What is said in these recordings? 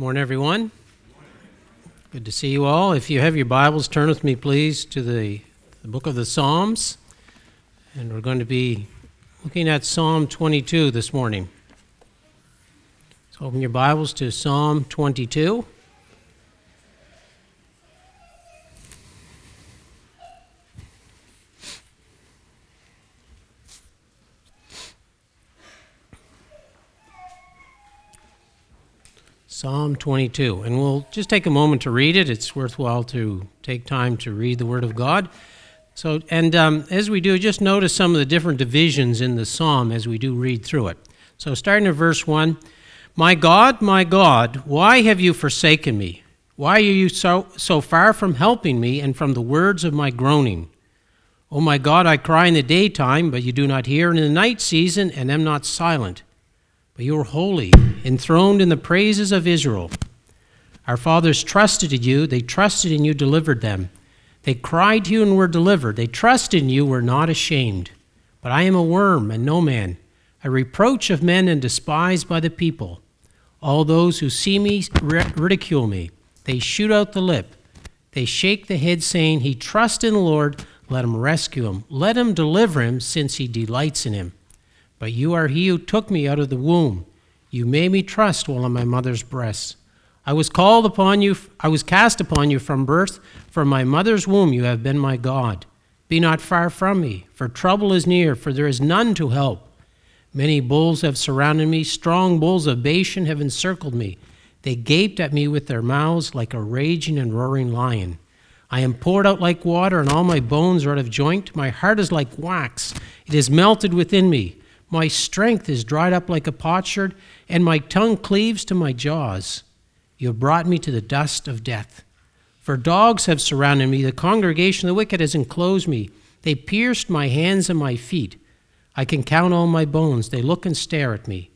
Morning, everyone. Good to see you all. If you have your Bibles, turn with me, please, to the, the book of the Psalms. And we're going to be looking at Psalm 22 this morning. So open your Bibles to Psalm 22. Psalm 22. And we'll just take a moment to read it. It's worthwhile to take time to read the Word of God. So, and um, as we do, just notice some of the different divisions in the psalm as we do read through it. So, starting at verse 1 My God, my God, why have you forsaken me? Why are you so, so far from helping me and from the words of my groaning? O my God, I cry in the daytime, but you do not hear, and in the night season, and am not silent. But you are holy, enthroned in the praises of Israel. Our fathers trusted in you, they trusted in you, delivered them. They cried to you and were delivered. They trusted in you, were not ashamed. But I am a worm and no man, a reproach of men and despised by the people. All those who see me ridicule me. They shoot out the lip. They shake the head, saying, He trusts in the Lord. Let him rescue him. Let him deliver him, since he delights in him. But you are he who took me out of the womb. You made me trust while in my mother's breast. I was called upon you, I was cast upon you from birth. From my mother's womb you have been my God. Be not far from me, for trouble is near, for there is none to help. Many bulls have surrounded me, strong bulls of Bashan have encircled me. They gaped at me with their mouths like a raging and roaring lion. I am poured out like water, and all my bones are out of joint. My heart is like wax, it is melted within me. My strength is dried up like a potsherd, and my tongue cleaves to my jaws. You have brought me to the dust of death. For dogs have surrounded me, the congregation of the wicked has enclosed me. They pierced my hands and my feet. I can count all my bones. They look and stare at me.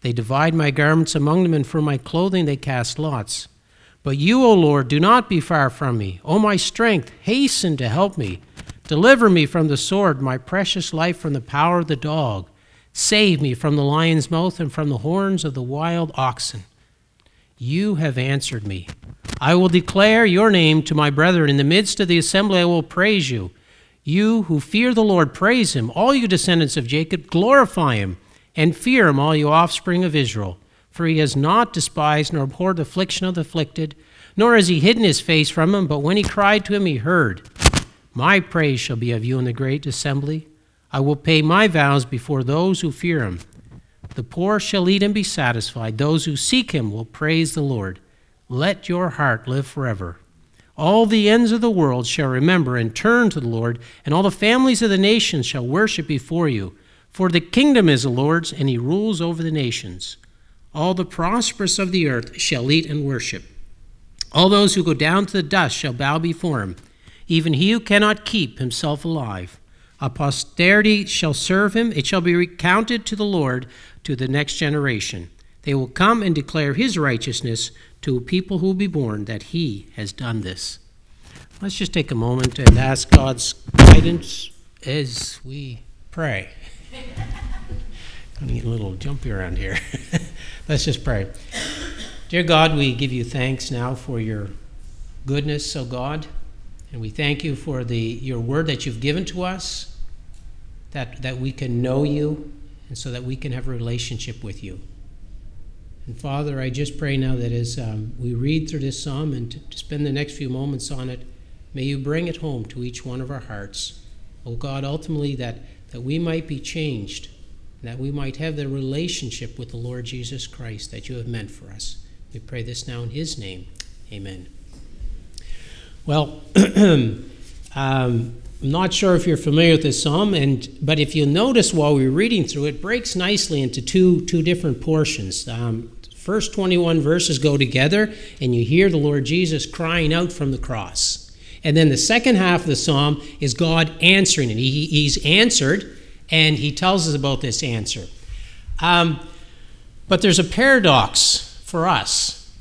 They divide my garments among them, and for my clothing they cast lots. But you, O Lord, do not be far from me. O my strength, hasten to help me. Deliver me from the sword, my precious life from the power of the dog. Save me from the lion's mouth and from the horns of the wild oxen. You have answered me. I will declare your name to my brethren. In the midst of the assembly, I will praise you. You who fear the Lord, praise him. All you descendants of Jacob, glorify him. And fear him, all you offspring of Israel. For he has not despised nor abhorred the affliction of the afflicted, nor has he hidden his face from him, but when he cried to him, he heard. My praise shall be of you in the great assembly. I will pay my vows before those who fear him. The poor shall eat and be satisfied. Those who seek him will praise the Lord. Let your heart live forever. All the ends of the world shall remember and turn to the Lord, and all the families of the nations shall worship before you. For the kingdom is the Lord's, and he rules over the nations. All the prosperous of the earth shall eat and worship. All those who go down to the dust shall bow before him, even he who cannot keep himself alive. A posterity shall serve him, it shall be recounted to the Lord to the next generation. They will come and declare his righteousness to people who will be born that he has done this. Let's just take a moment and ask God's guidance as we pray. I need a little jumpy around here. Let's just pray. Dear God, we give you thanks now for your goodness, O God, and we thank you for the your word that you've given to us that, that we can know you and so that we can have a relationship with you. And Father, I just pray now that as um, we read through this psalm and to, to spend the next few moments on it, may you bring it home to each one of our hearts. Oh God, ultimately that, that we might be changed, that we might have the relationship with the Lord Jesus Christ that you have meant for us. We pray this now in his name. Amen. Well, um, I'm not sure if you're familiar with this psalm, and but if you notice while we are reading through it, breaks nicely into two two different portions. Um, first 21 verses go together, and you hear the Lord Jesus crying out from the cross. And then the second half of the psalm is God answering it. He, he's answered, and he tells us about this answer. Um, but there's a paradox for us.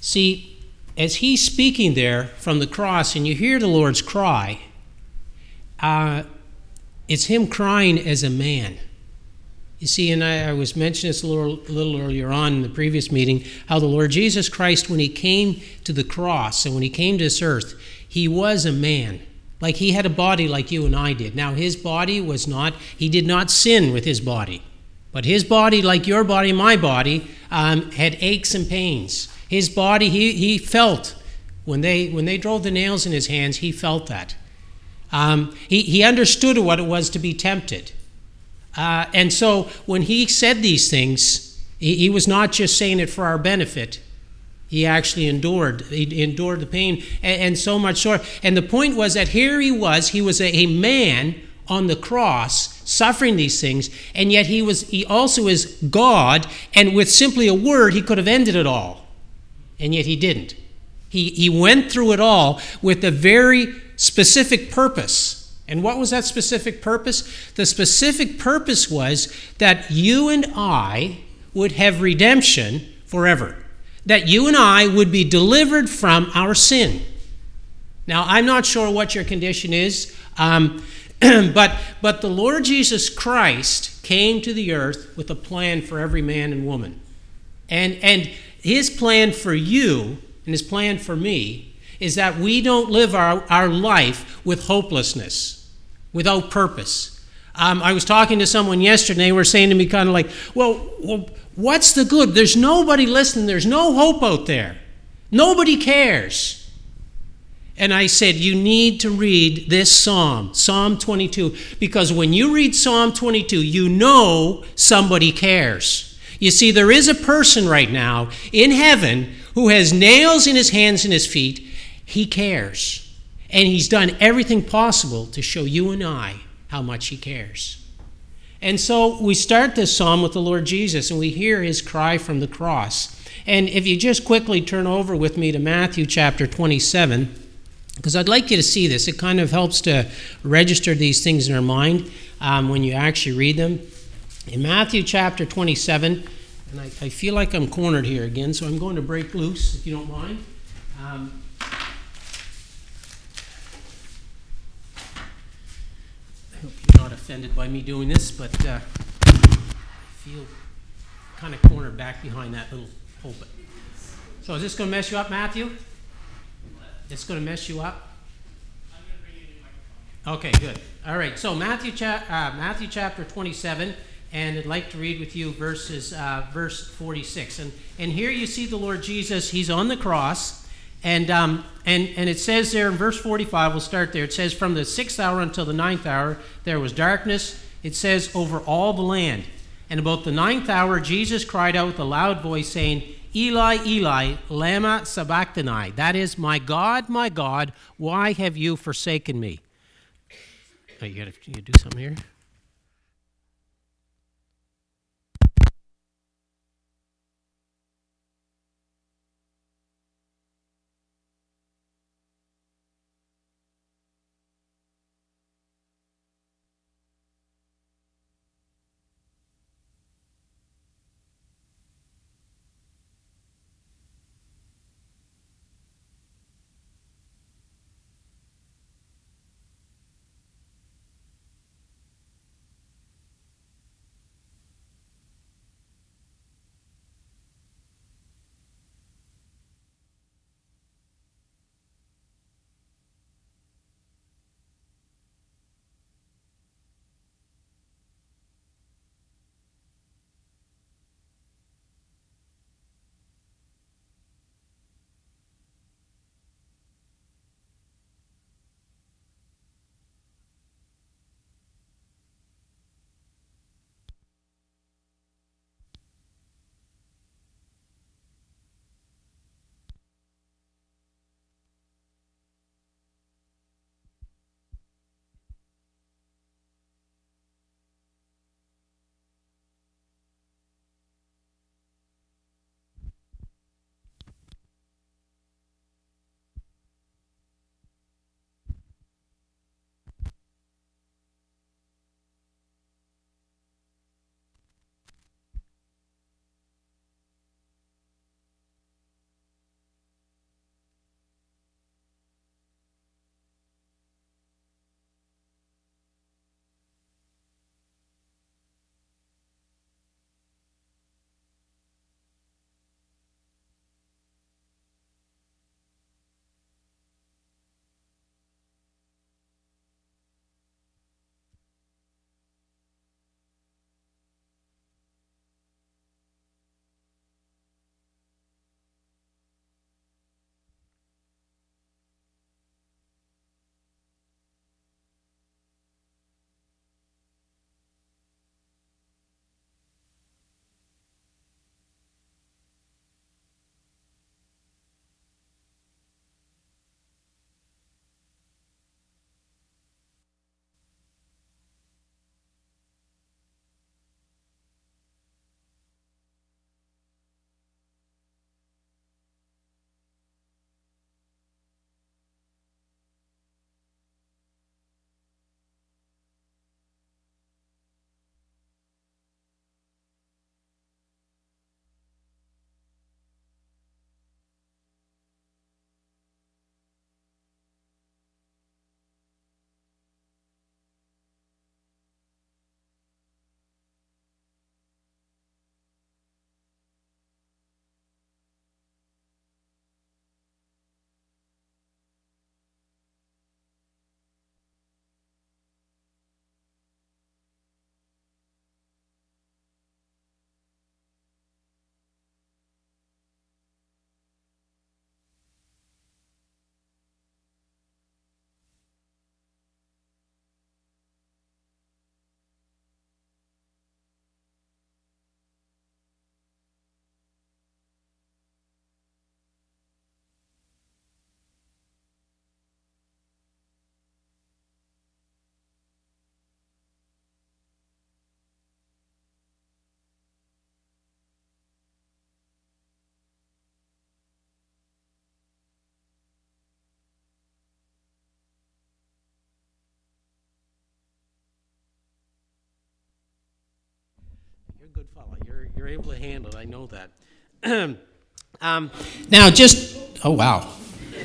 See, as he's speaking there from the cross, and you hear the Lord's cry, uh, it's him crying as a man. You see, and I, I was mentioning this a little, little earlier on in the previous meeting, how the Lord Jesus Christ, when he came to the cross and when he came to this earth, he was a man. Like he had a body like you and I did. Now, his body was not, he did not sin with his body. But his body, like your body, my body, um, had aches and pains. His body, he, he felt when they, when they drove the nails in his hands, he felt that. Um, he, he understood what it was to be tempted. Uh, and so when he said these things, he, he, was not just saying it for our benefit. He actually endured. He endured the pain, and, and so much so. And the point was that here he was. He was a, a man on the cross suffering these things and yet he was he also is god and with simply a word he could have ended it all and yet he didn't he, he went through it all with a very specific purpose. And what was that specific purpose? The specific purpose was that you and i would have redemption forever. That you and i would be delivered from our sin. Now i'm not sure what your condition is um, but, but the Lord Jesus Christ came to the earth with a plan for every man and woman. And, and his plan for you and his plan for me is that we don't live our, our life with hopelessness, without purpose. Um, I was talking to someone yesterday, they were saying to me, kind of like, well, well, what's the good? There's nobody listening, there's no hope out there, nobody cares. And I said, You need to read this psalm, Psalm 22, because when you read Psalm 22, you know somebody cares. You see, there is a person right now in heaven who has nails in his hands and his feet. He cares. And he's done everything possible to show you and I how much he cares. And so we start this psalm with the Lord Jesus, and we hear his cry from the cross. And if you just quickly turn over with me to Matthew chapter 27 because I'd like you to see this. It kind of helps to register these things in our mind um, when you actually read them. In Matthew chapter 27, and I, I, feel like I'm cornered here again, so I'm going to break loose, if you don't mind. Um, I hope you're not offended by me doing this, but uh, I feel kind of cornered back behind that little pulpit. So is this going to mess you up, Matthew? It's going to mess you up? Okay, good. All right, so Matthew, cha- uh, Matthew chapter 27, and I'd like to read with you verses, uh, verse 46. And, and here you see the Lord Jesus, he's on the cross, and, um, and, and it says there in verse 45, we'll start there, it says, From the sixth hour until the ninth hour, there was darkness, it says, over all the land. And about the ninth hour, Jesus cried out with a loud voice, saying, Eli, Eli, lama sabachthani. That is, my God, my God, why have you forsaken me? Oh, you got to do something here? You're a good fellow. You're, you're able to handle it. I know that. um, now, just, oh, wow.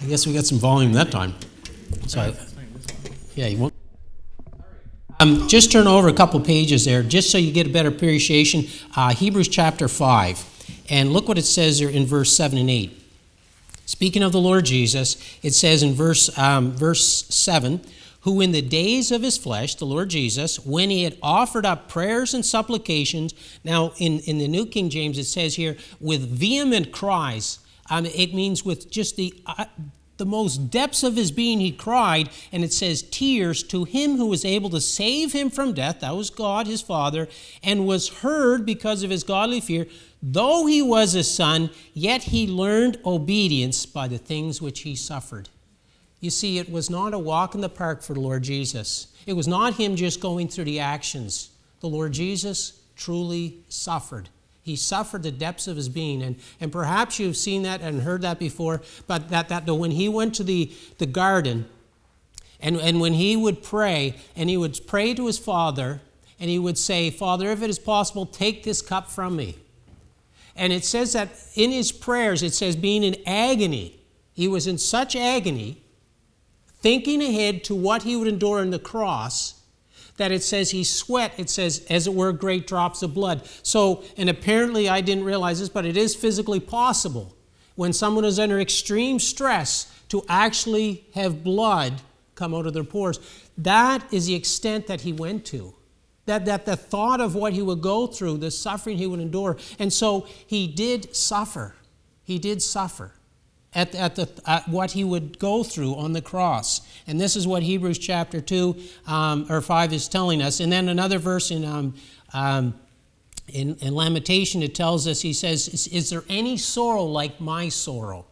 I guess we got some volume that time. So, I, yeah, you won't. Um, just turn over a couple pages there, just so you get a better appreciation. Uh, Hebrews chapter 5. And look what it says there in verse 7 and 8. Speaking of the Lord Jesus, it says in verse, um, verse 7 Who in the days of his flesh, the Lord Jesus, when he had offered up prayers and supplications, now in, in the New King James it says here, with vehement cries, um, it means with just the, uh, the most depths of his being, he cried, and it says, tears to him who was able to save him from death, that was God, his Father, and was heard because of his godly fear. Though he was a son, yet he learned obedience by the things which he suffered. You see, it was not a walk in the park for the Lord Jesus. It was not him just going through the actions. The Lord Jesus truly suffered. He suffered the depths of his being. And, and perhaps you've seen that and heard that before, but that, that when he went to the, the garden and, and when he would pray, and he would pray to his father, and he would say, Father, if it is possible, take this cup from me. And it says that in his prayers, it says, being in agony, he was in such agony, thinking ahead to what he would endure on the cross that it says he sweat, it says, as it were, great drops of blood. So, and apparently I didn't realize this, but it is physically possible when someone is under extreme stress to actually have blood come out of their pores. That is the extent that he went to. That, that the thought of what he would go through, the suffering he would endure. And so he did suffer. He did suffer at, at, the, at what he would go through on the cross. And this is what Hebrews chapter 2 um, or 5 is telling us. And then another verse in, um, um, in, in, Lamentation, it tells us, he says, is, is there any sorrow like my sorrow?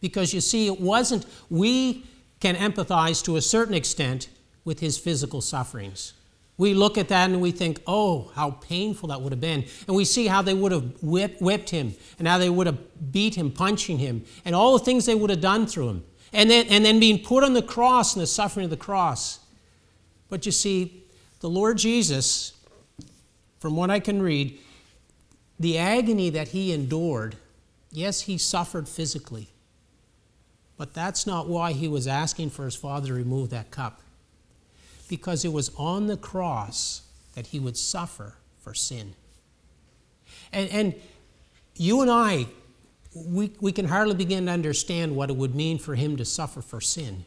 Because you see, it wasn't, we can empathize to a certain extent with his physical sufferings. We look at that and we think, oh, how painful that would have been. And we see how they would have whipped, whipped him and how they would have beat him, punching him, and all the things they would have done through him. And then, and then being put on the cross and the suffering of the cross. But you see, the Lord Jesus, from what I can read, the agony that he endured, yes, he suffered physically. But that's not why he was asking for his Father to remove that cup because it was on the cross that he would suffer for sin. And, and you and I, we, we can hardly begin to understand what it would mean for him to suffer for sin.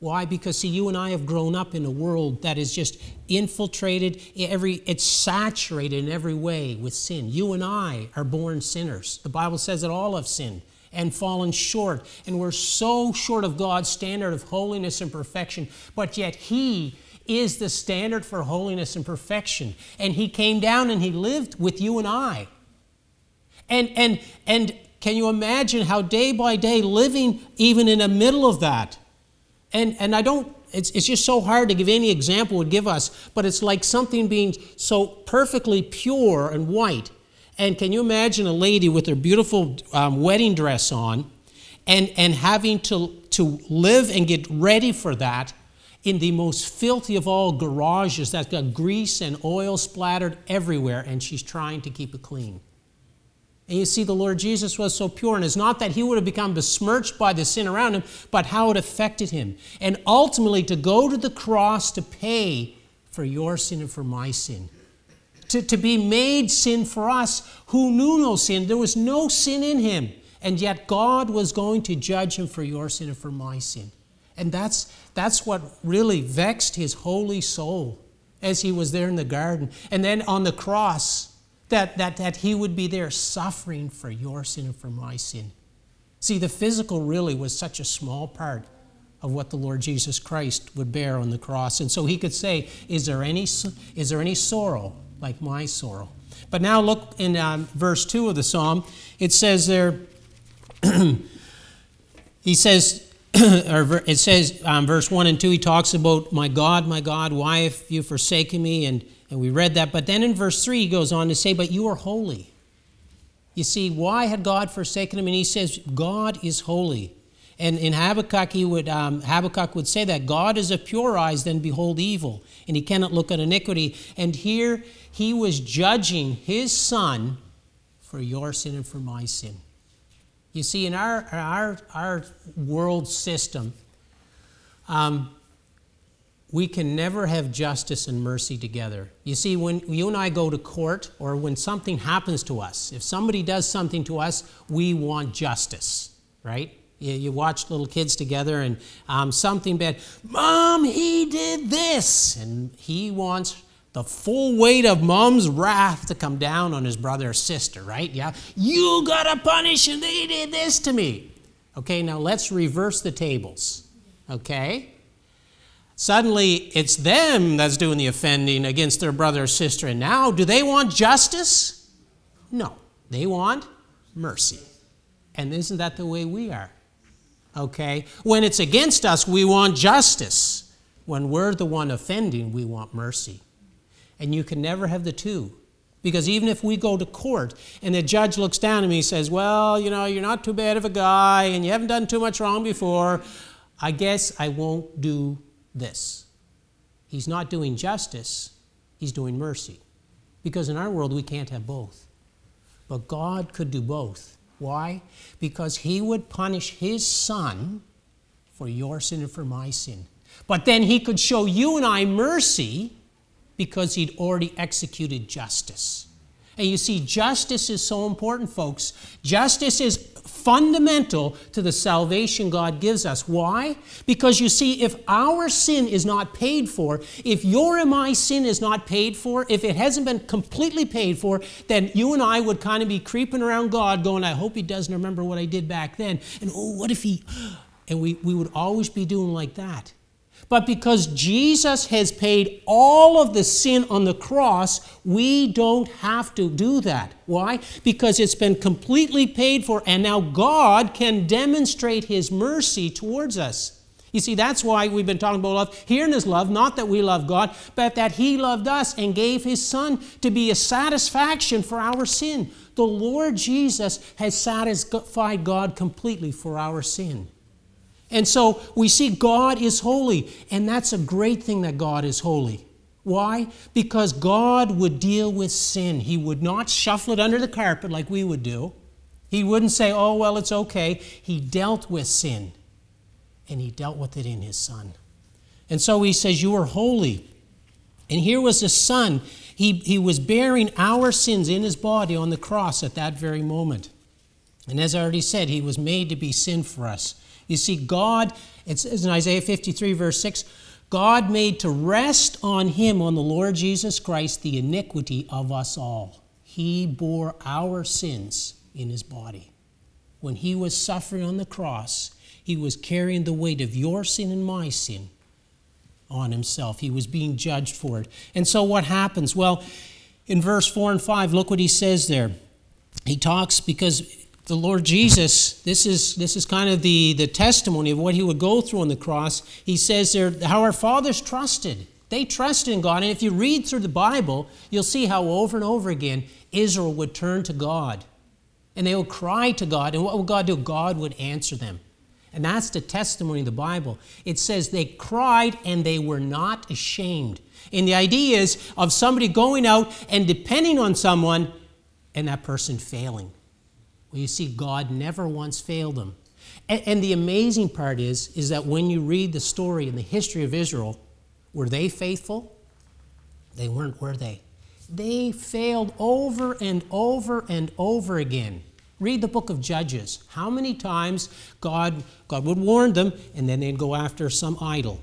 Why? Because see, you and I have grown up in a world that is just infiltrated, every, it's saturated in every way with sin. You and I are born sinners. The Bible says that all have sinned and fallen short. And we're so short of God's standard of holiness and perfection. But yet He is the standard for holiness and perfection. And he came down and he lived with you and I. And, and, and can you imagine how day by day living even in the middle of that? And, and I don't, it's, it's just so hard to give any example would give us, but it's like something being so perfectly pure and white. And can you imagine a lady with her beautiful um, wedding dress on and, and having to, to live and get ready for that in the most filthy of all garages that's got grease and oil splattered everywhere, and she's trying to keep it clean. And you see, the Lord Jesus was so pure, and it's not that he would have become besmirched by the sin around him, but how it affected him. And ultimately, to go to the cross to pay for your sin and for my sin. To, to be made sin for us who knew no sin. There was no sin in him. And yet, God was going to judge him for your sin and for my sin. And that's, that's what really vexed his holy soul as he was there in the garden. And then on the cross, that, that, that he would be there suffering for your sin and for my sin. See, the physical really was such a small part of what the Lord Jesus Christ would bear on the cross. And so he could say, Is there any, is there any sorrow like my sorrow? But now look in um, verse 2 of the psalm. It says there, he says, or it says, um, verse 1 and 2, he talks about, My God, my God, why have you forsaken me? And, and we read that. But then in verse 3, he goes on to say, But you are holy. You see, why had God forsaken him? And he says, God is holy. And in Habakkuk, he would, um, Habakkuk would say that God is of pure eyes, then behold evil, and he cannot look at iniquity. And here he was judging his son for your sin and for my sin. You see, in our, our, our world system, um, we can never have justice and mercy together. You see, when you and I go to court or when something happens to us, if somebody does something to us, we want justice, right? You, you watch little kids together and um, something bad, Mom, he did this. And he wants the full weight of mom's wrath to come down on his brother or sister, right? Yeah. You gotta punish him, they did this to me. Okay, now let's reverse the tables. Okay? Suddenly, it's them that's doing the offending against their brother or sister. And now, do they want justice? No. They want mercy. And isn't that the way we are? Okay? When it's against us, we want justice. When we're the one offending, we want mercy. And you can never have the two. Because even if we go to court and the judge looks down at me and says, Well, you know, you're not too bad of a guy and you haven't done too much wrong before, I guess I won't do this. He's not doing justice, he's doing mercy. Because in our world, we can't have both. But God could do both. Why? Because he would punish his son for your sin and for my sin. But then he could show you and I mercy because he'd already executed justice. And you see, justice is so important, folks. Justice is fundamental to the salvation God gives us. Why? Because you see, if our sin is not paid for, if your and my sin is not paid for, if it hasn't been completely paid for, then you and I would kind of be creeping around God going, I hope He doesn't remember what I did back then. And oh, what if He. And we, we would always be doing like that. But because Jesus has paid all of the sin on the cross, we don't have to do that. Why? Because it's been completely paid for, and now God can demonstrate His mercy towards us. You see, that's why we've been talking about love. Here in His love, not that we love God, but that He loved us and gave His Son to be a satisfaction for our sin. The Lord Jesus has satisfied God completely for our sin. And so we see God is holy, and that's a great thing that God is holy. Why? Because God would deal with sin. He would not shuffle it under the carpet like we would do. He wouldn't say, oh, well, it's okay. He dealt with sin, and He dealt with it in His Son. And so He says, You are holy. And here was the Son. He, he was bearing our sins in His body on the cross at that very moment. And as I already said, He was made to be sin for us. You see, God, it says in Isaiah 53, verse 6, God made to rest on him, on the Lord Jesus Christ, the iniquity of us all. He bore our sins in his body. When he was suffering on the cross, he was carrying the weight of your sin and my sin on himself. He was being judged for it. And so what happens? Well, in verse 4 and 5, look what he says there. He talks because the Lord Jesus, this is, this is kind of the, the testimony of what he would go through on the cross. He says there how our fathers trusted. They trusted in God. And if you read through the Bible, you'll see how over and over again Israel would turn to God. And they would cry to God. And what would God do? God would answer them. And that's the testimony of the Bible. It says they cried and they were not ashamed. And the idea is of somebody going out and depending on someone and that person failing. Well, you see, God never once failed them. And, and the amazing part is, is that when you read the story and the history of Israel, were they faithful? They weren't, were they? They failed over and over and over again. Read the book of Judges. How many times God, God would warn them, and then they'd go after some idol.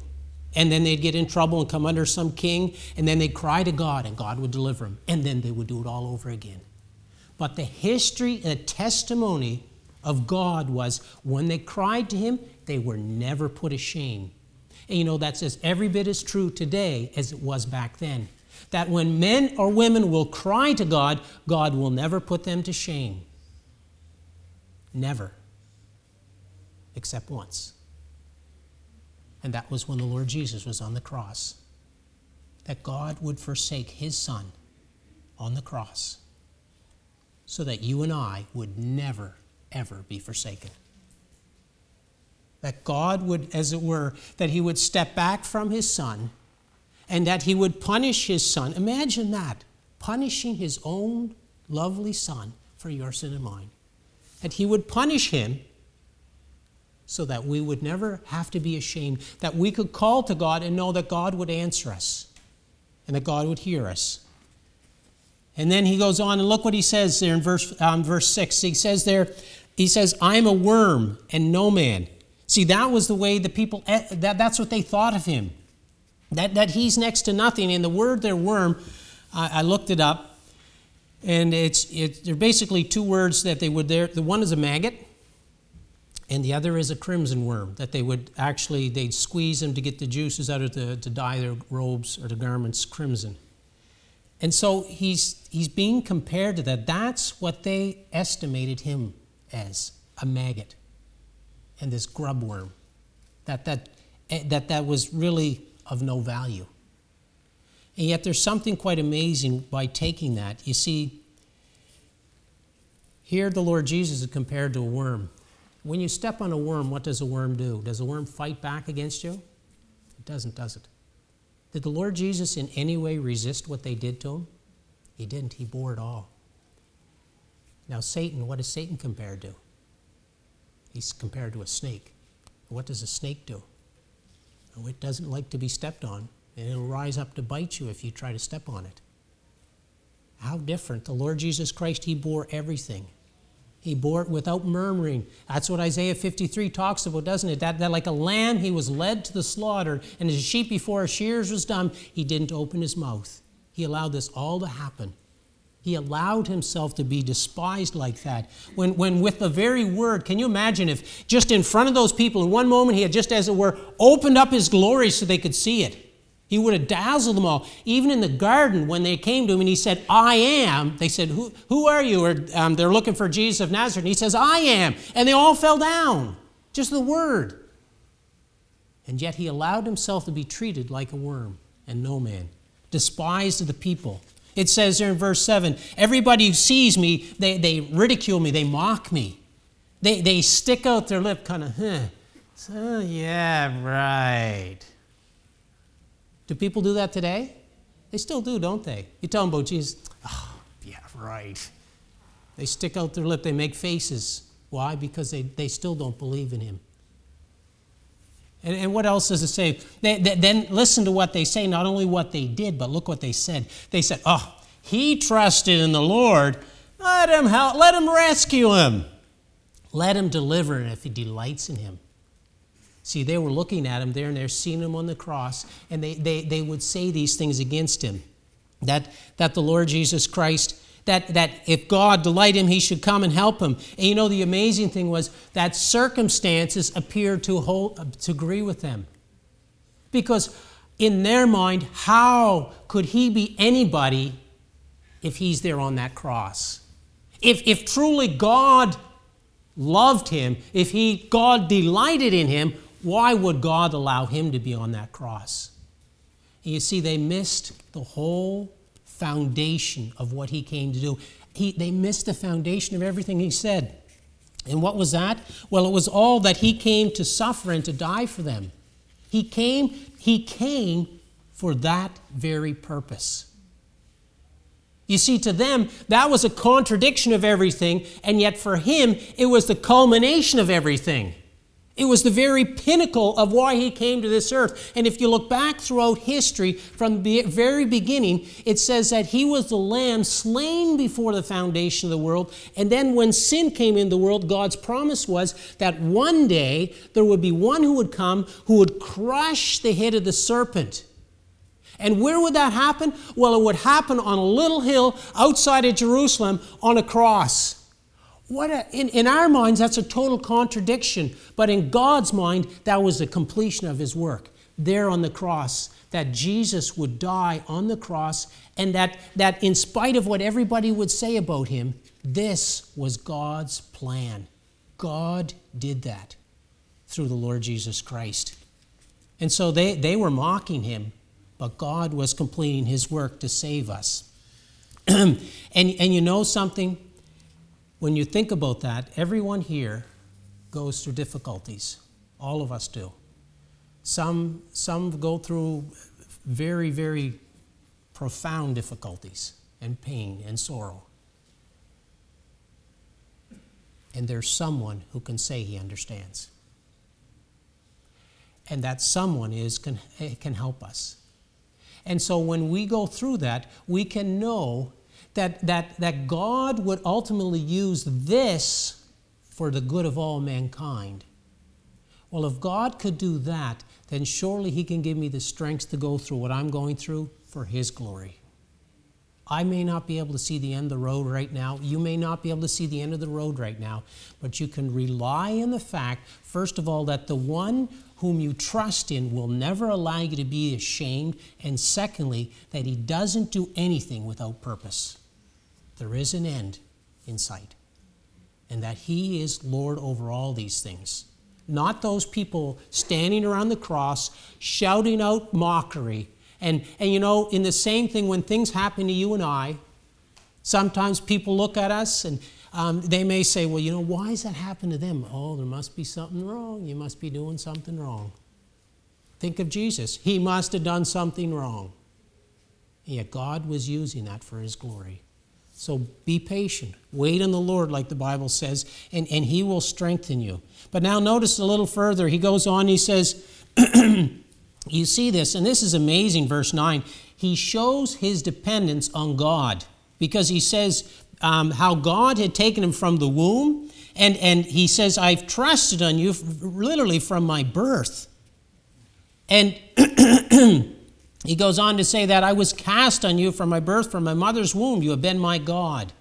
And then they'd get in trouble and come under some king, and then they'd cry to God, and God would deliver them. And then they would do it all over again. But the history, the testimony of God was when they cried to Him, they were never put to shame. And you know, that's as every bit as true today as it was back then. That when men or women will cry to God, God will never put them to shame. Never. Except once. And that was when the Lord Jesus was on the cross. That God would forsake His Son on the cross so that you and I would never, ever be forsaken. that God would, as it were, that he would step back from his son and that he would punish his son. Imagine that, punishing his own lovely son for your sin and mine. That he would punish him so that we would never have to be ashamed, that we could call to God and know that God would answer us and that God would hear us. And then he goes on and look what he says there in verse, um, verse 6. He says there, he says, I'm a worm and no man. See, that was the way the people, eh, that, that's what they thought of him. That, that he's next to nothing. And the word there, worm, I, I looked it up, and it's, it, they're basically two words that they would there. The one is a maggot, and the other is a crimson worm that they would actually they'd squeeze them to get the juices out of the to dye their robes or the garments crimson and so he's he's being compared to that that's what they estimated him as a maggot and this grub worm that that eh, that that was really of no value and yet there's something quite amazing by taking that you see here the lord jesus is compared to a worm when you step on a worm, what does a worm do? Does a worm fight back against you? It doesn't, does it? Did the Lord Jesus in any way resist what they did to him? He didn't. He bore it all. Now, Satan, what is Satan compared to? He's compared to a snake. What does a snake do? Oh, it doesn't like to be stepped on, and it'll rise up to bite you if you try to step on it. How different. The Lord Jesus Christ, He bore everything. He bore it without murmuring. That's what Isaiah 53 talks about, doesn't it? That, that like a lamb, he was led to the slaughter, and as a sheep before his shears was dumb, he didn't open his mouth. He allowed this all to happen. He allowed himself to be despised like that. When, when with the very word, can you imagine if just in front of those people, in one moment, he had just, as it were, opened up his glory so they could see it? He would have dazzled them all. Even in the garden, when they came to him and he said, I am, they said, Who, who are you? Or um, they're looking for Jesus of Nazareth. And he says, I am. And they all fell down. Just the word. And yet he allowed himself to be treated like a worm and no man, despised of the people. It says there in verse 7 everybody who sees me, they, they ridicule me, they mock me. They, they stick out their lip, kind of, huh. So, yeah, right. Do people do that today? They still do, don't they? You tell them about Jesus, oh, yeah, right. They stick out their lip, they make faces. Why? Because they, they still don't believe in him. And, and what else does it say? They, they, then listen to what they say, not only what they did, but look what they said. They said, Oh, he trusted in the Lord. Let him help, let him rescue him. Let him deliver him if he delights in him. See, they were looking at him there and they're seeing him on the cross, and they, they, they would say these things against him. That, that the Lord Jesus Christ, that, that if God delight him, he should come and help him. And you know, the amazing thing was that circumstances appeared to, hold, uh, to agree with them. Because in their mind, how could he be anybody if he's there on that cross? If, if truly God loved him, if he, God delighted in him, why would God allow him to be on that cross? And you see, they missed the whole foundation of what he came to do. He, they missed the foundation of everything he said. And what was that? Well, it was all that he came to suffer and to die for them. He came, he came for that very purpose. You see, to them, that was a contradiction of everything, and yet for him, it was the culmination of everything. It was the very pinnacle of why he came to this earth. And if you look back throughout history, from the very beginning, it says that he was the lamb slain before the foundation of the world. And then when sin came in the world, God's promise was that one day there would be one who would come who would crush the head of the serpent. And where would that happen? Well, it would happen on a little hill outside of Jerusalem on a cross. What a, in, in our minds, that's a total contradiction. But in God's mind, that was the completion of his work there on the cross. That Jesus would die on the cross, and that, that in spite of what everybody would say about him, this was God's plan. God did that through the Lord Jesus Christ. And so they, they were mocking him, but God was completing his work to save us. and, and you know something? When you think about that, everyone here goes through difficulties. All of us do. Some, some go through very, very profound difficulties and pain and sorrow. And there's someone who can say he understands. And that someone is can, eh, can help us. And so when we go through that, we can know that, that, that God would ultimately use this for the good of all mankind. Well, if God could do that, then surely He can give me the strength to go through what I'm going through for His glory. I may not be able to see the end of the road right now. You may not be able to see the end of the road right now, but you can rely on the fact, first of all, that the one whom you trust in will never allow you to be ashamed, and secondly, that he doesn't do anything without purpose. There is an end in sight, and that he is Lord over all these things. Not those people standing around the cross shouting out mockery and, and you know, in the same thing, when things happen to you and I, sometimes people look at us and um, they may say, well, you know, why has that happened to them? Oh, there must be something wrong. You must be doing something wrong. Think of Jesus. He must have done something wrong. And yet God was using that for his glory. So be patient. Wait on the Lord, like the Bible says, and, and he will strengthen you. But now notice a little further. He goes on, he says, you see this, and this is amazing, verse 9. He shows his dependence on God because he says um, how God had taken him from the womb, and, and he says, I've trusted on you literally from my birth. And he goes on to say that I was cast on you from my birth, from my mother's womb. You have been my God.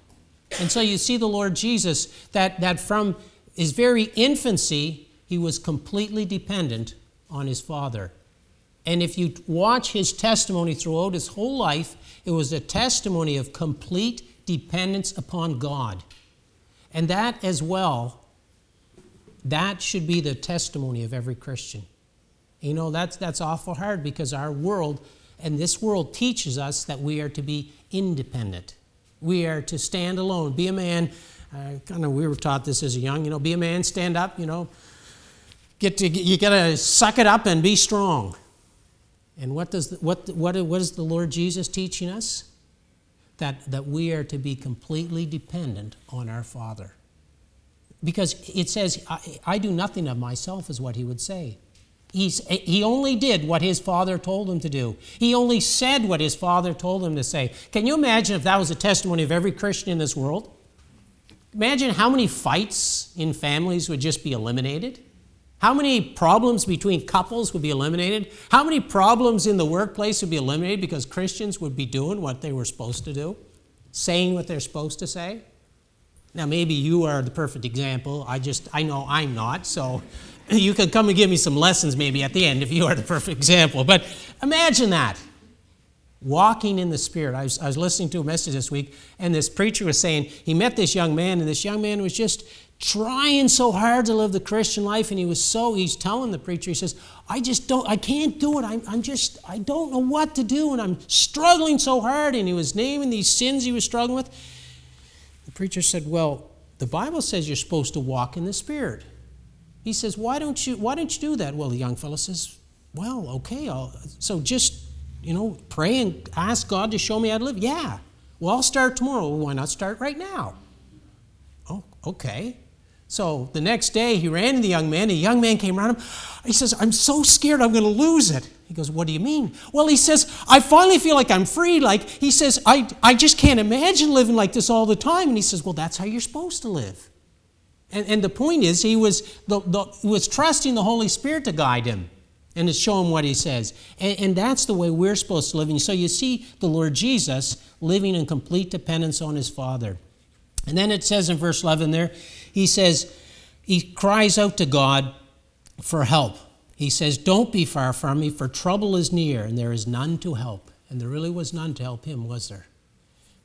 And so you see the Lord Jesus, that, that from his very infancy, he was completely dependent on his Father. And if you watch his testimony throughout his whole life, it was a testimony of complete dependence upon God. And that as well, that should be the testimony of every Christian. You know, that's, that's awful hard because our world and this world teaches us that we are to be independent. We are to stand alone, be a man. Uh, kind of, we were taught this as a young, you know, be a man, stand up, you know, get to, you got to suck it up and be strong. And what, does the, what, what, what is the Lord Jesus teaching us? That, that we are to be completely dependent on our Father. Because it says, I, I do nothing of myself, is what he would say. He's, he only did what his father told him to do. He only said what his father told him to say. Can you imagine if that was a testimony of every Christian in this world? Imagine how many fights in families would just be eliminated. How many problems between couples would be eliminated? How many problems in the workplace would be eliminated because Christians would be doing what they were supposed to do, saying what they're supposed to say? Now, maybe you are the perfect example. I just, I know I'm not, so you can come and give me some lessons maybe at the end if you are the perfect example. But imagine that. Walking in the Spirit. I was, I was listening to a message this week, and this preacher was saying he met this young man, and this young man was just trying so hard to live the Christian life, and he was so, he's telling the preacher, he says, I just don't, I can't do it. I'm, I'm just, I don't know what to do, and I'm struggling so hard. And he was naming these sins he was struggling with. The preacher said, Well, the Bible says you're supposed to walk in the Spirit. He says, Why don't you, why don't you do that? Well, the young fellow says, Well, okay, I'll, so just, you know, pray and ask God to show me how to live. Yeah. Well, I'll start tomorrow. Well, why not start right now? Oh, okay. So the next day, he ran to the young man. The young man came around him. He says, I'm so scared I'm going to lose it. He goes, What do you mean? Well, he says, I finally feel like I'm free. Like, he says, I, I just can't imagine living like this all the time. And he says, Well, that's how you're supposed to live. And, and the point is, he was, the, the, he was trusting the Holy Spirit to guide him and to show him what he says. And, and that's the way we're supposed to live. And so you see the Lord Jesus living in complete dependence on his Father. And then it says in verse 11 there, he says, he cries out to God for help. He says, Don't be far from me, for trouble is near, and there is none to help. And there really was none to help him, was there?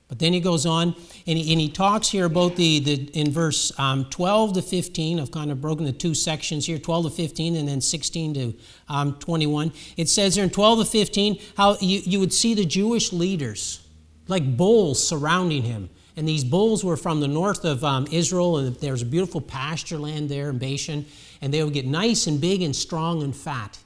But then he goes on and he, and he talks here about the, the in verse um, 12 to 15. I've kind of broken the two sections here 12 to 15 and then 16 to um, 21. It says here in 12 to 15 how you, you would see the Jewish leaders like bulls surrounding him And these bulls were from the north of um, Israel, and there was a beautiful pasture land there in Bashan, and they would get nice and big and strong and fat.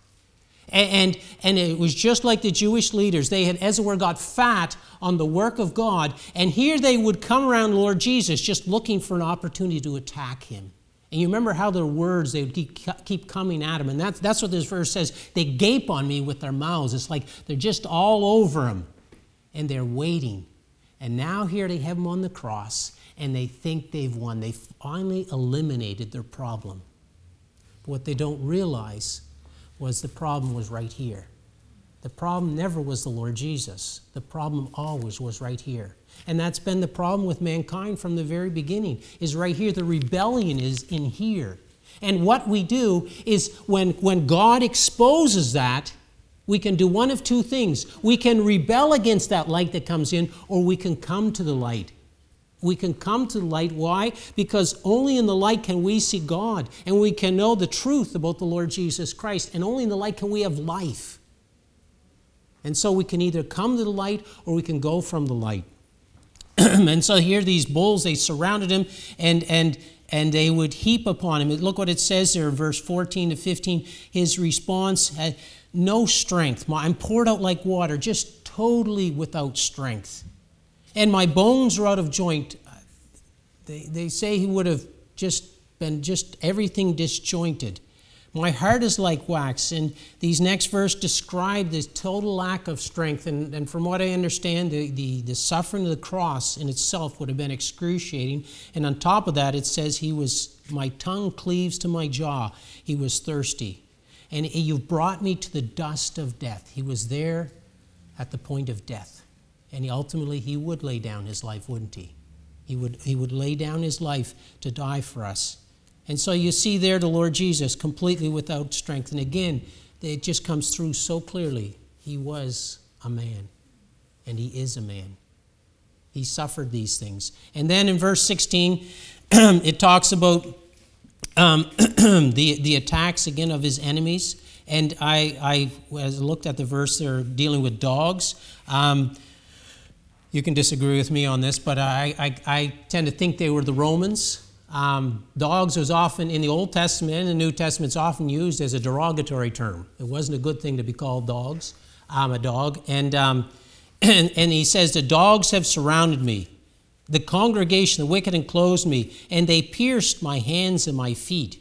And, and, it was just like the Jewish leaders. They had, as it were, got fat on the work of God, and here they would come around Lord Jesus just looking for an opportunity to attack him. And you remember how their words, they would keep, keep coming at him. And that's, that's what this verse says. They gape on me with their mouths. It's like they're just all over him, and they're waiting and now here they have him on the cross and they think they've won. They finally eliminated their problem. But what they don't realize was the problem was right here. The problem never was the Lord Jesus. The problem always was right here. And that's been the problem with mankind from the very beginning. Is right here. The rebellion is in here. And what we do is when, when God exposes that, we can do one of two things. We can rebel against that light that comes in, or we can come to the light. We can come to the light. Why? Because only in the light can we see God and we can know the truth about the Lord Jesus Christ. And only in the light can we have life. And so we can either come to the light or we can go from the light. and so here these bulls, they surrounded him and, and, and they would heap upon him. Look what it says there, verse 14 to 15. His response had no strength. I'm poured out like water, just totally without strength. And my bones are out of joint. Uh, they, they say he would have just been just everything disjointed. My heart is like wax. And these next verse describe this total lack of strength. And, and from what I understand, the, the, the suffering of the cross in itself would have been excruciating. And on top of that, it says he was, my tongue cleaves to my jaw. He was thirsty and you've brought me to the dust of death. He was there at the point of death. And he, ultimately, he would lay down his life, wouldn't he? He would, he would lay down his life to die for us. And so you see there the Lord Jesus completely without strength. And again, it just comes through so clearly. He was a man, and he is a man. He suffered these things. And then in verse 16, it talks about um, the, the attacks again of his enemies. And I, I as I looked at the verse, they're dealing with dogs. Um, you can disagree with me on this, but I, I, I tend to think they were the Romans. Um, dogs was often, in the Old Testament and the New Testament, often used as a derogatory term. It wasn't a good thing to be called dogs. I'm a dog. And, um, and, and he says, The dogs have surrounded me. The congregation, the wicked, enclosed me, and they pierced my hands and my feet.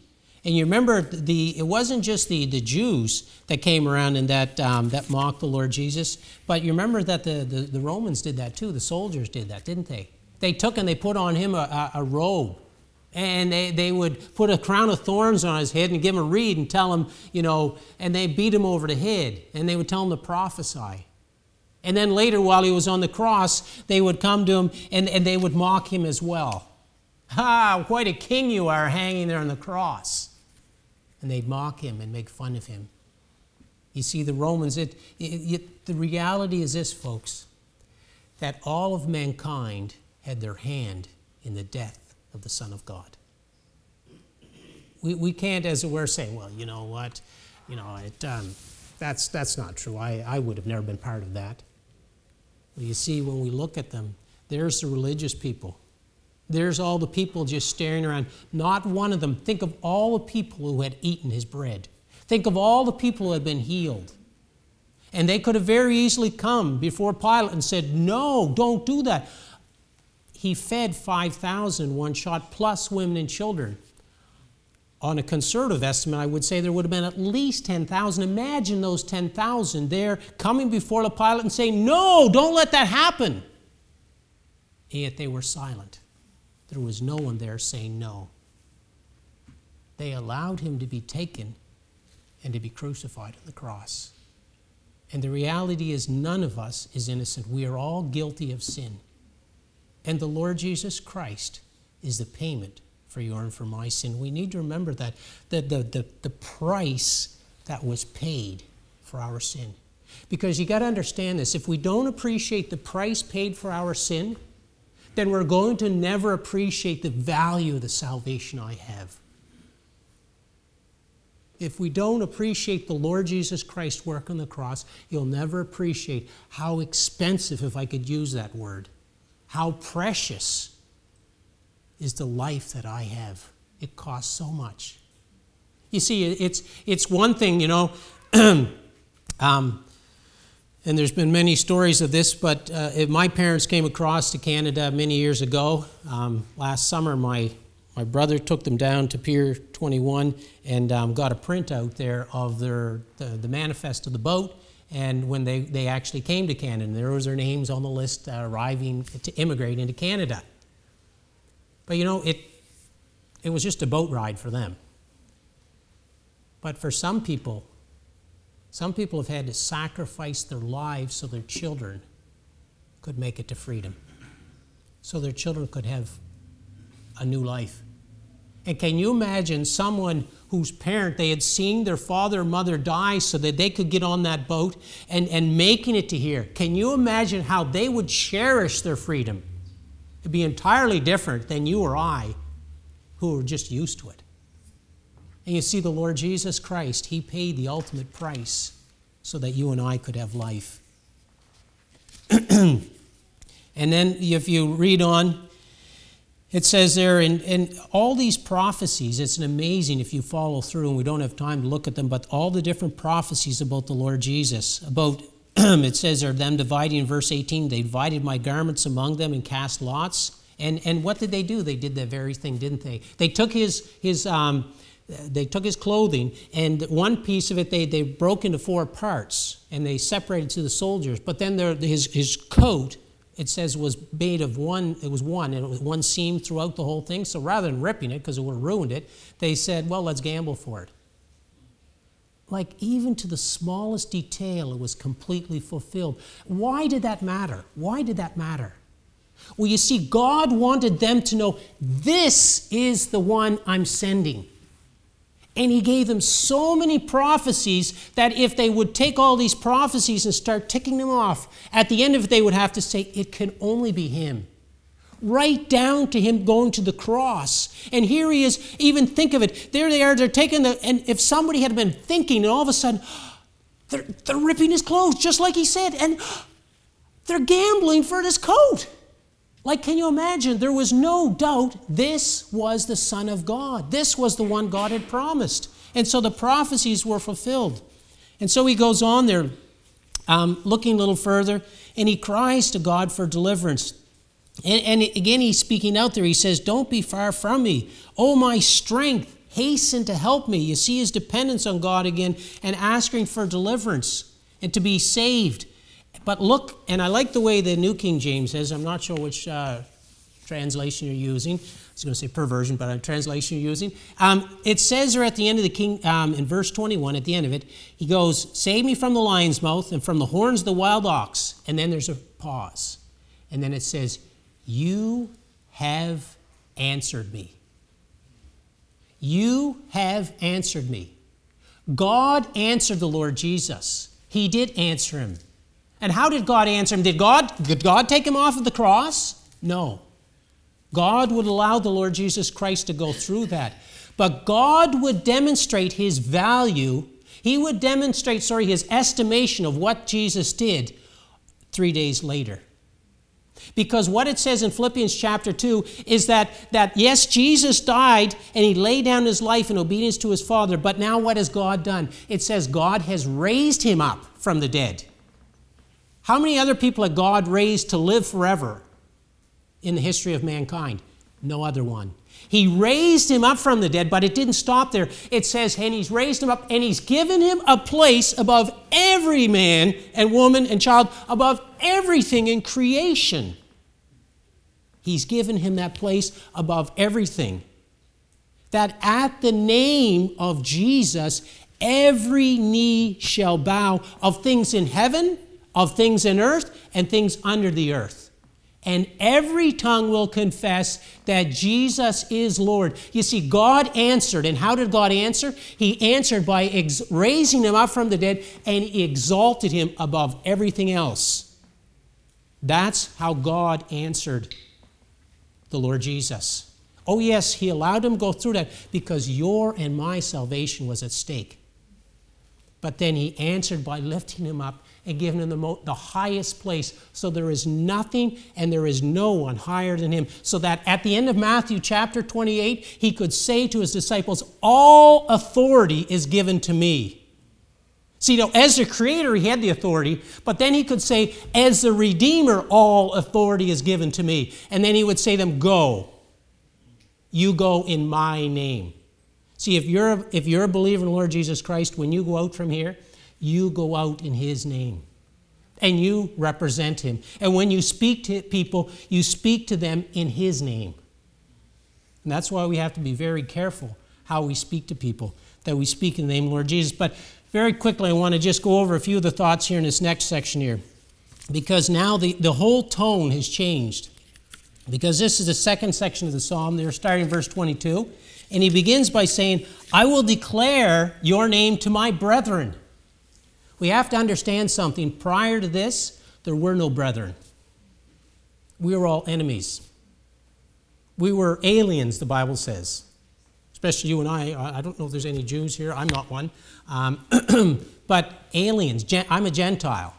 And you remember, the, it wasn't just the, the Jews that came around and that, um, that mocked the Lord Jesus, but you remember that the, the, the, Romans did that too. The soldiers did that, didn't they? They took and they put on him a, a, a robe. And they, they would put a crown of thorns on his head and give him a reed and tell him, you know, and they beat him over the head. And they would tell him to prophesy. And then later, while he was on the cross, they would come to him and, and they would mock him as well. Ah, quite a king you are hanging there on the cross. And they'd mock him and make fun of him. You see, the Romans, it, it, it, the reality is this, folks, that all of mankind had their hand in the death of the Son of God. We, we can't, as it were, say, well, you know what, you know, it, um, that's, that's not true. I, I would have never been part of that. Well, you see, when we look at them, there's the religious people. There's all the people just staring around. Not one of them. Think of all the people who had eaten his bread. Think of all the people who had been healed. And they could have very easily come before Pilate and said, No, don't do that. He fed 5,000 one shot, plus women and children on a conservative estimate, I would say there would have been at least 10,000. Imagine those 10,000 there coming before the Pilate and saying, No, don't let that happen. Yet they were silent. There was no one there saying no. They allowed him to be taken and to be crucified on the cross. And the reality is, none of us is innocent. We are all guilty of sin. And the Lord Jesus Christ is the payment for your and for my sin. We need to remember that the, the, the, price that was paid for our sin. Because you got to understand this if we don't appreciate the price paid for our sin, then we're going to never appreciate the value of the salvation I have. If we don't appreciate the Lord Jesus Christ's work on the cross, you'll never appreciate how expensive, if I could use that word, how precious is the life that I have. It costs so much. You see, it's, it's one thing, you know, um, and there's been many stories of this, but uh, my parents came across to Canada many years ago. Um, last summer, my, my brother took them down to Pier 21 and um, got a printout there of their, the, the manifest of the boat and when they, they actually came to Canada, there was their names on the list uh, arriving to immigrate into Canada. But you know, it, it was just a boat ride for them. But for some people, some people have had to sacrifice their lives so their children could make it to freedom, so their children could have a new life. And can you imagine someone whose parent they had seen their father or mother die so that they could get on that boat and, and making it to here? Can you imagine how they would cherish their freedom? It'd be entirely different than you or I who are just used to it. And you see, the Lord Jesus Christ, He paid the ultimate price so that you and I could have life. and then, if you read on, it says there, and, in all these prophecies, it's an amazing if you follow through, and we don't have time to look at them, but all the different prophecies about the Lord Jesus, about it says there, them dividing in verse 18, they divided my garments among them and cast lots. And, and what did they do? They did that very thing, didn't they? They took his, his, um, they took his clothing, and one piece of it they, they broke into four parts, and they separated to the soldiers. But then there, his, his coat it says was made of one, it was one, and it was one seam throughout the whole thing. So rather than ripping it because it would have ruined it, they said, well, let's gamble for it. Like, even to the smallest detail, it was completely fulfilled. Why did that matter? Why did that matter? Well, you see, God wanted them to know this is the one I'm sending. And he gave them so many prophecies that if they would take all these prophecies and start ticking them off, at the end of it, they would have to say, It can only be him. Right down to him going to the cross. And here he is, even think of it. There they are, they're taking the, and if somebody had been thinking, and all of a sudden, they're, they're ripping his clothes, just like he said, and they're gambling for this coat. Like, can you imagine? There was no doubt this was the Son of God. This was the one God had promised. And so the prophecies were fulfilled. And so he goes on there, um, looking a little further, and he cries to God for deliverance. And, and again, he's speaking out there. He says, Don't be far from me. Oh, my strength, hasten to help me. You see his dependence on God again and asking for deliverance and to be saved. But look, and I like the way the New King James says, I'm not sure which uh, translation you're using. I was going to say perversion, but a translation you're using. Um, it says there at the end of the King, um, in verse 21, at the end of it, he goes, Save me from the lion's mouth and from the horns of the wild ox. And then there's a pause. And then it says, You have answered me. You have answered me. God answered the Lord Jesus. He did answer him. And how did God answer him? Did God, did God take him off of the cross? No. God would allow the Lord Jesus Christ to go through that. But God would demonstrate his value, he would demonstrate, sorry, his estimation of what Jesus did three days later. Because what it says in Philippians chapter 2 is that, that yes, Jesus died and he laid down his life in obedience to his Father, but now what has God done? It says God has raised him up from the dead. How many other people had God raised to live forever in the history of mankind? No other one. He raised him up from the dead, but it didn't stop there. It says, and he's raised him up, and he's given him a place above every man and woman and child, above everything in creation. He's given him that place above everything. That at the name of Jesus, every knee shall bow of things in heaven of things in earth and things under the earth. And every tongue will confess that Jesus is Lord. You see, God answered. And how did God answer? He answered by ex- raising him up from the dead and he exalted him above everything else. That's how God answered the Lord Jesus. Oh, yes, he allowed him go through that because your and my salvation was at stake. But then he answered by lifting him up and given him the, mo- the highest place. So there is nothing and there is no one higher than him. So that at the end of Matthew chapter 28, he could say to his disciples, All authority is given to me. See, you know, as the creator, he had the authority, but then he could say, As the redeemer, all authority is given to me. And then he would say to them, Go. You go in my name. See, if you're, if you're a believer in the Lord Jesus Christ, when you go out from here, you go out in His name. And you represent Him. And when you speak to people, you speak to them in His name. And that's why we have to be very careful how we speak to people, that we speak in the name of Lord Jesus. But very quickly, I want to just go over a few of the thoughts here in this next section here. Because now the, the whole tone has changed. Because this is the second section of the psalm. They're starting verse 22. And he begins by saying, I will declare your name to my brethren. We have to understand something. Prior to this, there were no brethren. We were all enemies. We were aliens, the Bible says. Especially you and I. I don't know if there's any Jews here. I'm not one. Um, but aliens. I'm a Gentile.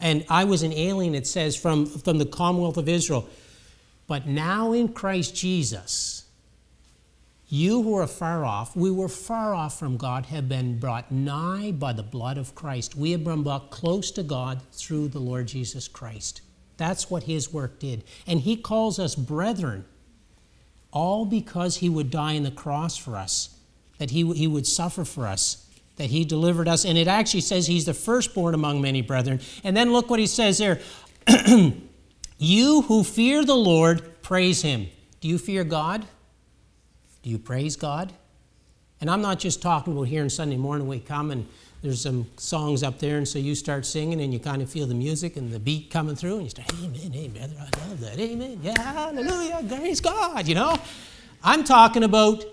And I was an alien, it says, from, from the Commonwealth of Israel. But now in Christ Jesus, you who are far off, we were far off from God, have been brought nigh by the blood of Christ. We have been brought close to God through the Lord Jesus Christ. That's what his work did. And he calls us brethren, all because he would die on the cross for us, that he, he would suffer for us, that he delivered us. And it actually says he's the firstborn among many brethren. And then look what he says there You who fear the Lord, praise him. Do you fear God? Do you praise God? And I'm not just talking about here on Sunday morning we come and there's some songs up there, and so you start singing and you kind of feel the music and the beat coming through, and you start, Amen, Amen, I love that, Amen, yeah, hallelujah, praise God, you know? I'm talking about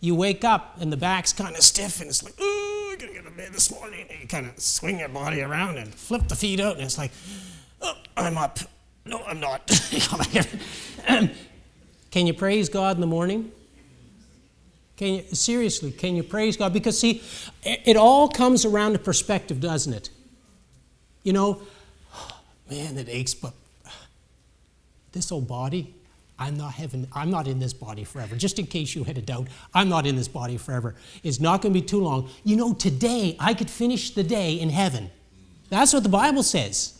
you wake up and the back's kind of stiff and it's like, oh, I gotta get to bed this morning. And you kind of swing your body around and flip the feet out, and it's like, oh, I'm up. No, I'm not. Can you praise God in the morning? Can you, seriously, can you praise God? Because, see, it all comes around to perspective, doesn't it? You know, man, it aches, but this old body, I'm not having, I'm not in this body forever. Just in case you had a doubt, I'm not in this body forever. It's not going to be too long. You know, today I could finish the day in heaven. That's what the Bible says.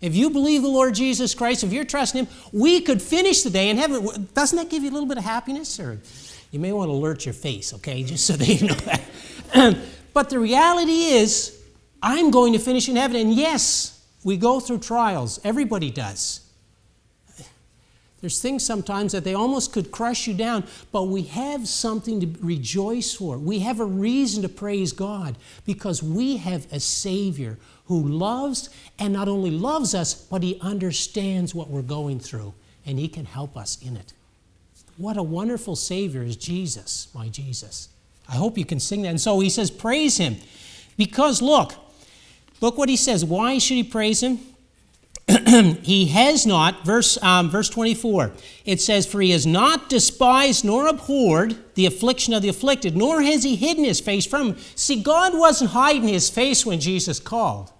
If you believe the Lord Jesus Christ, if you're trusting Him, we could finish the day in heaven. Doesn't that give you a little bit of happiness? Or you may want to alert your face, okay, just so that you know that. but the reality is, I'm going to finish in heaven. And yes, we go through trials. Everybody does. There's things sometimes that they almost could crush you down, but we have something to rejoice for. We have a reason to praise God because we have a Savior who loves and not only loves us, but he understands what we're going through and he can help us in it. What a wonderful Savior is Jesus, my Jesus. I hope you can sing that. And so he says, Praise him. Because look, look what he says. Why should he praise him? he has not, verse, um, verse 24, it says, For he has not despised nor abhorred the affliction of the afflicted, nor has he hidden his face from him. See, God wasn't hiding his face when Jesus called.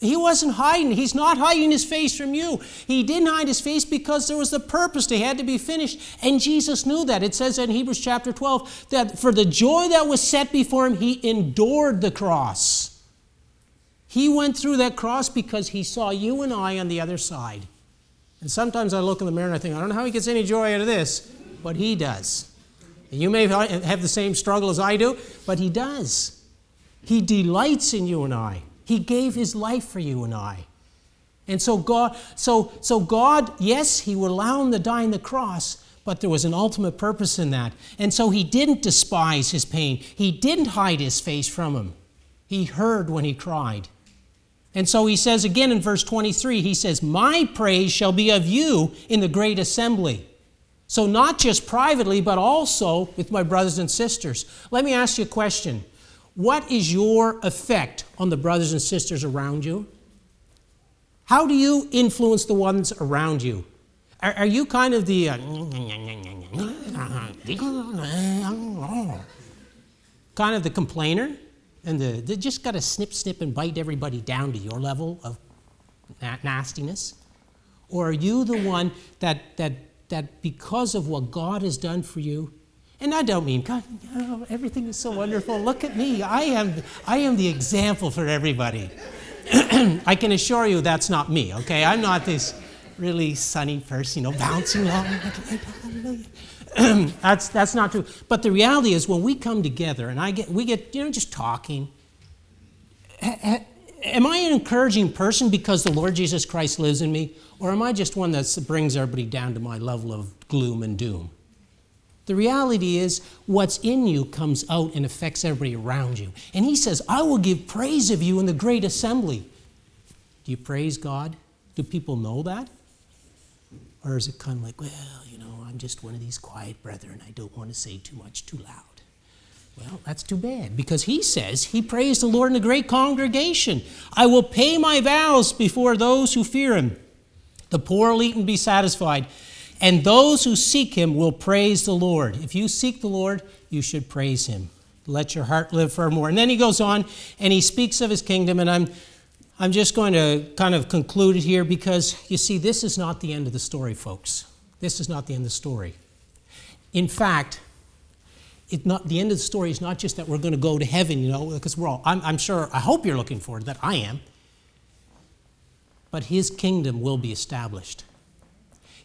He wasn't hiding. He's not hiding his face from you. He didn't hide his face because there was a purpose. They had to be finished. And Jesus knew that. It says in Hebrews chapter 12 that for the joy that was set before him, he endured the cross. He went through that cross because he saw you and I on the other side. And sometimes I look in the mirror and I think, I don't know how he gets any joy out of this, but he does. And you may have the same struggle as I do, but he does. He delights in you and I. He gave his life for you and I. And so God, so, so God, yes, he would allow him to die on the cross, but there was an ultimate purpose in that. And so he didn't despise his pain. He didn't hide his face from him. He heard when he cried. And so he says again in verse 23, he says, My praise shall be of you in the great assembly. So not just privately, but also with my brothers and sisters. Let me ask you a question. What is your effect on the brothers and sisters around you? How do you influence the ones around you? Are, are you kind of the uh, kind of the complainer? and the, they just got to snip, snip, and bite everybody down to your level of na- nastiness? Or are you the one that, that, that because of what God has done for you, and I don't mean, God, oh, everything is so wonderful. Look at me. I am, I am the example for everybody. I can assure you that's not me, okay? I'm not this really sunny person, you know, bouncing along. that's, that's not true. But the reality is, when we come together and I get, we get, you know, just talking, am I an encouraging person because the Lord Jesus Christ lives in me? Or am I just one that brings everybody down to my level of gloom and doom? The reality is, what's in you comes out and affects everybody around you. And he says, I will give praise of you in the great assembly. Do you praise God? Do people know that? Or is it kind of like, well, you know, I'm just one of these quiet brethren. I don't want to say too much too loud. Well, that's too bad because he says he praised the Lord in a great congregation. I will pay my vows before those who fear him. The poor will eat and be satisfied, and those who seek him will praise the Lord. If you seek the Lord, you should praise him. Let your heart live forevermore. And then he goes on and he speaks of his kingdom, and I'm I'm just going to kind of conclude it here because you see, this is not the end of the story, folks. This is not the end of the story. In fact, it not, the end of the story is not just that we're going to go to heaven, you know, because we're all, I'm, I'm sure, I hope you're looking forward to that. I am. But his kingdom will be established.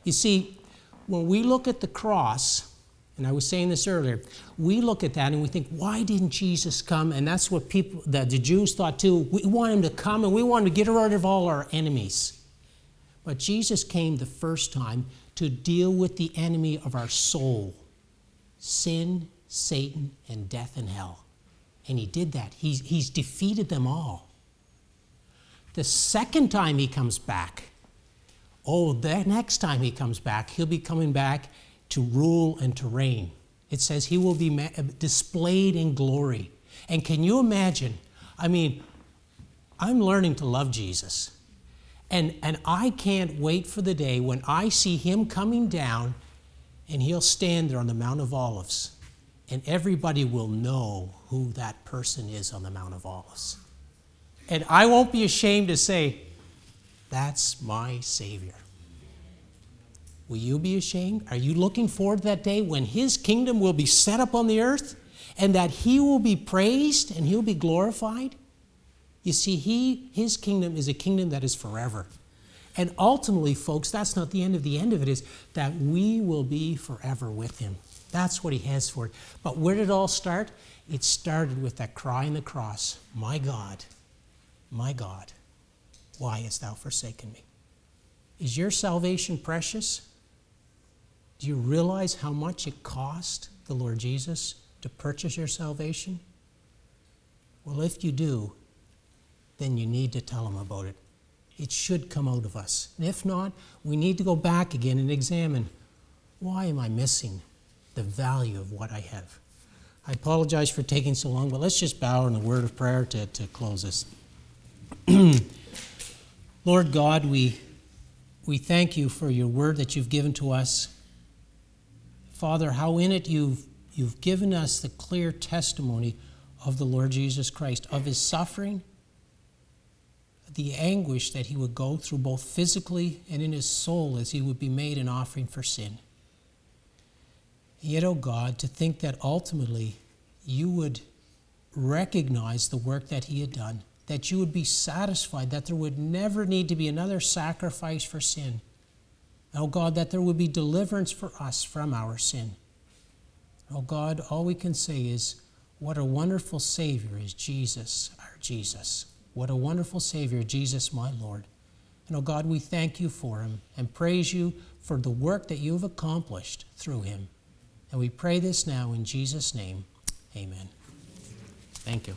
You see, when we look at the cross, and I was saying this earlier, we look at that and we think, why didn't Jesus come? And that's what people, the, the Jews thought too. We want him to come and we want him to get rid of all our enemies. But Jesus came the first time to deal with the enemy of our soul sin, Satan, and death and hell. And he did that. He's, he's defeated them all. The second time he comes back, oh, the next time he comes back, he'll be coming back to rule and to reign. It says he will be ma- displayed in glory. And can you imagine? I mean, I'm learning to love Jesus. And, and I can't wait for the day when I see him coming down and he'll stand there on the Mount of Olives and everybody will know who that person is on the Mount of Olives. And I won't be ashamed to say, That's my Savior. Will you be ashamed? Are you looking forward to that day when His kingdom will be set up on the earth and that He will be praised and He'll be glorified? You see, he, His kingdom is a kingdom that is forever. And ultimately, folks, that's not the end of the end of it, is that we will be forever with Him. That's what He has for it. But where did it all start? It started with that cry on the cross My God, my God, why hast thou forsaken me? Is your salvation precious? Do you realize how much it cost the Lord Jesus to purchase your salvation? Well, if you do, then you need to tell him about it. It should come out of us. And if not, we need to go back again and examine why am I missing the value of what I have? I apologize for taking so long, but let's just bow in a word of prayer to, to close this. Lord God, we, we thank you for your word that you've given to us. Father, how in it you've, you've given us the clear testimony of the Lord Jesus Christ, of his suffering, the anguish that he would go through both physically and in his soul as he would be made an offering for sin. Yet, O oh God, to think that ultimately you would recognize the work that he had done, that you would be satisfied, that there would never need to be another sacrifice for sin Oh God, that there would be deliverance for us from our sin. Oh God, all we can say is, what a wonderful Savior is Jesus, our Jesus. What a wonderful Savior, Jesus, my Lord. And oh God, we thank you for him and praise you for the work that you have accomplished through him. And we pray this now in Jesus' name. Amen. Thank you.